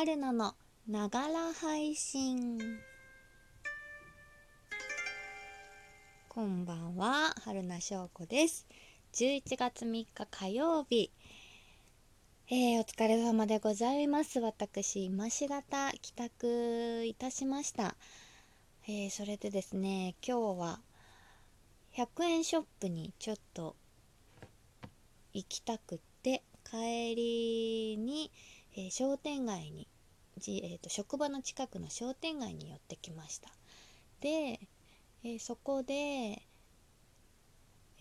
春菜のながら配信。こんばんは春菜翔子です。11月3日火曜日。えー、お疲れ様でございます。私今しがた帰宅いたしました、えー、それでですね今日は100円ショップにちょっと行きたくって帰りに、えー、商店街に、じえーと、職場の近くの商店街に寄ってきました。で、えー、そこで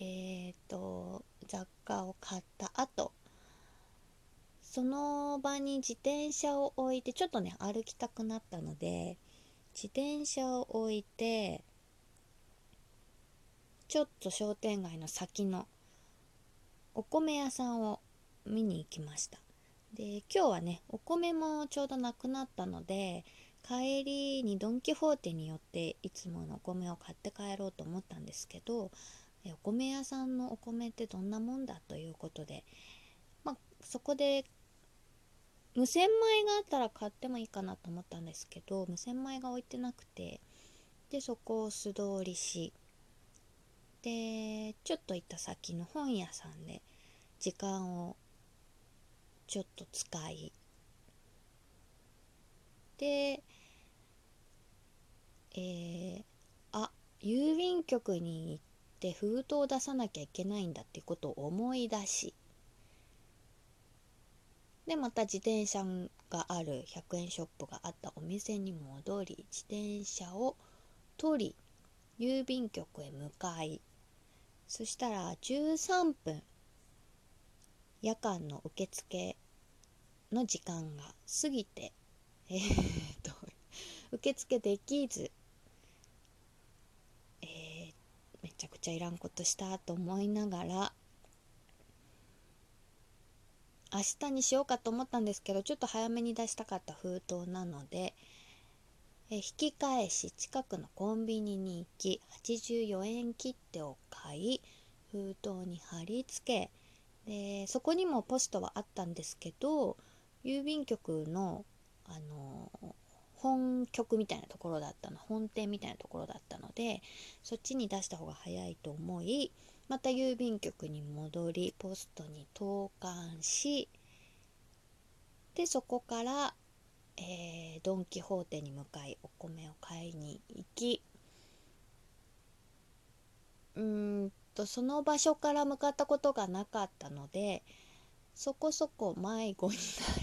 えっ、と雑貨を買った後その場に自転車を置いてちょっとね歩きたくなったので自転車を置いてちょっと商店街の先のお米屋さんを見に行きました。で今日はねお米もちょうどなくなったので帰りにドン・キホーテによっていつものお米を買って帰ろうと思ったんですけどお米屋さんのお米ってどんなもんだということで、まあ、そこで無洗米があったら買ってもいいかなと思ったんですけど無洗米が置いてなくてでそこを素通りしでちょっと行った先の本屋さんで時間をちょっと使い。でえー、あ郵便局に行って封筒を出さなきゃいけないんだっていうことを思い出し。でまた自転車がある100円ショップがあったお店に戻り自転車を取り郵便局へ向かい。そしたら13分夜間の受付の時間が過ぎてえー、っと受付できず、えー、めちゃくちゃいらんことしたと思いながら明日にしようかと思ったんですけどちょっと早めに出したかった封筒なのでえ引き返し近くのコンビニに行き84円切手を買い封筒に貼り付けでそこにもポストはあったんですけど郵便局のあの本局みたいなところだったの本店みたいなところだったのでそっちに出した方が早いと思いまた郵便局に戻りポストに投函しでそこからえー、ドン・キホーテに向かいお米を買いに行きうんとその場所から向かったことがなかったのでそこそこ迷子にな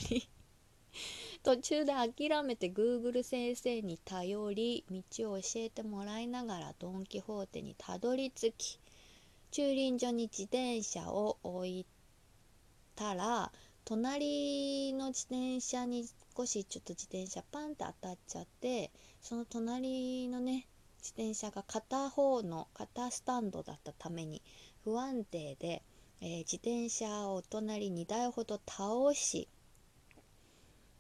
途中で諦めて Google 先生に頼り道を教えてもらいながらドン・キホーテにたどり着き駐輪場に自転車を置いたら隣の自転車に少しちょっと自転車パンって当たっちゃってその隣のね自転車が片方の片スタンドだったために不安定で、えー、自転車を隣2台ほど倒し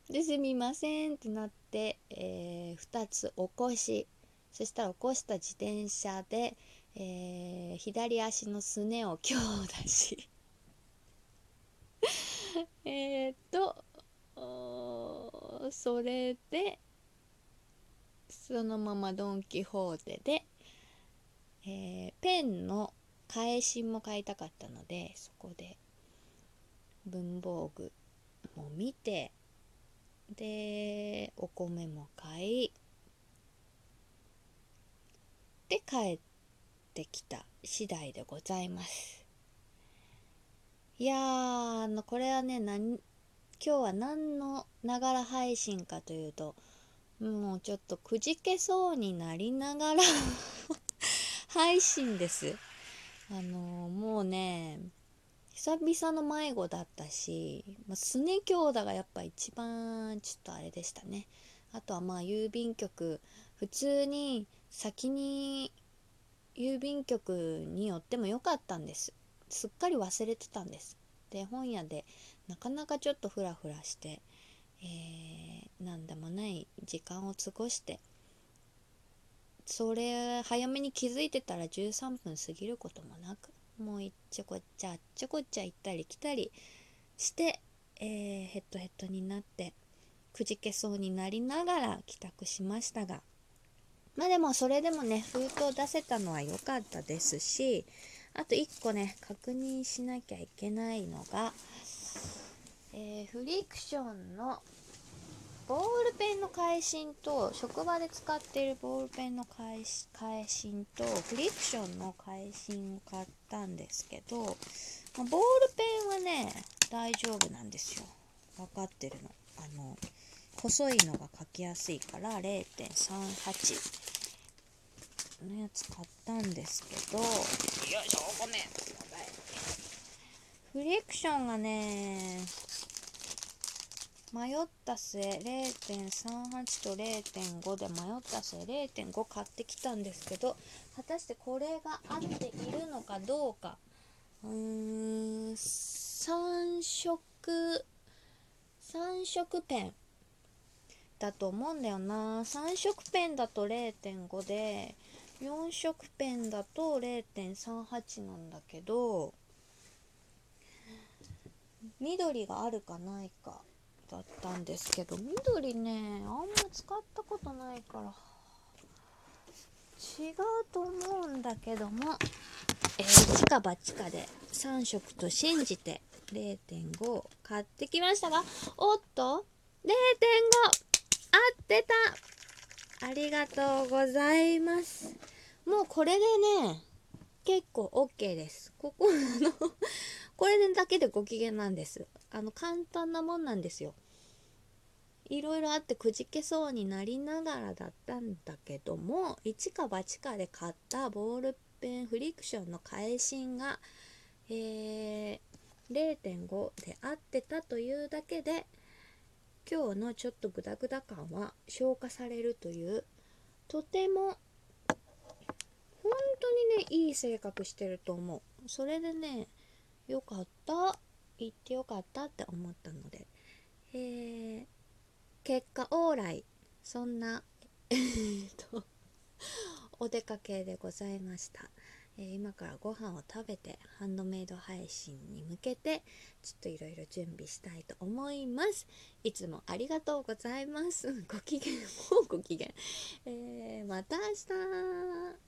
ですみませんってなって、えー、2つ起こしそしたら起こした自転車で、えー、左足のすねを強打し えっとそれでそのままドン・キホーテで、えー、ペンの返しも買いたかったのでそこで文房具も見てでお米も買いで帰ってきた。次第でございます。いやーあのこれはね何今日は何のながら配信かというともうちょっとくじけそうになりながら 配信です。あのもうね久々の迷子だったし、まあ、すね強打がやっぱ一番ちょっとあれでしたね。あとはまあ郵便局普通に先に郵便局に寄ってもよかったんです。すっかり忘れてたんです。で本屋でなかなかちょっとフラフラして、えー、なんでもない時間を過ごしてそれ早めに気づいてたら13分過ぎることもなく。もういっちょこっちゃあっちょこっちゃ行ったり来たりして、えー、ヘッドヘッドになってくじけそうになりながら帰宅しましたがまあでもそれでもね封筒出せたのは良かったですしあと1個ね確認しなきゃいけないのが、えー、フリクションのボールペンの返信と職場で使っているボールペンの返し返信とフリクションの返信を買ったんですけど、まあ、ボールペンはね大丈夫なんですよ。分かってるの。あの細いのが書きやすいから0.38のやつ買ったんですけどよいしょごめんフリクションがね迷った末0.38と0.5で迷った末0.5買ってきたんですけど果たしてこれが合っているのかどうか。うーん3色3色ペンだと思うんだよな。3色ペンだと0.5で4色ペンだと0.38なんだけど緑があるかないか。だったんですけど緑ねあんま使ったことないから違うと思うんだけどもえー、チカバチカで3色と信じて0.5買ってきましたがおっと0.5合ってた。ありがとうございます。もうこれでね結構 OK です。ここのこれだけでご機嫌なんです。あの簡単なもんなんですよ。いろいろあってくじけそうになりながらだったんだけども一か八かで買ったボールペンフリクションの返信が、えー、0.5で合ってたというだけで今日のちょっとグダグダ感は消化されるというとても本当にねいい性格してると思う。それでねよかった。行ってよかったって思ったので。えー、結果オーライそんな えっとお出かけでございました、えー、今からご飯を食べてハンドメイド配信に向けてちょっといろいろ準備したいと思います。いつもありがとうございます。ご機嫌もうご機嫌、えー、また明日。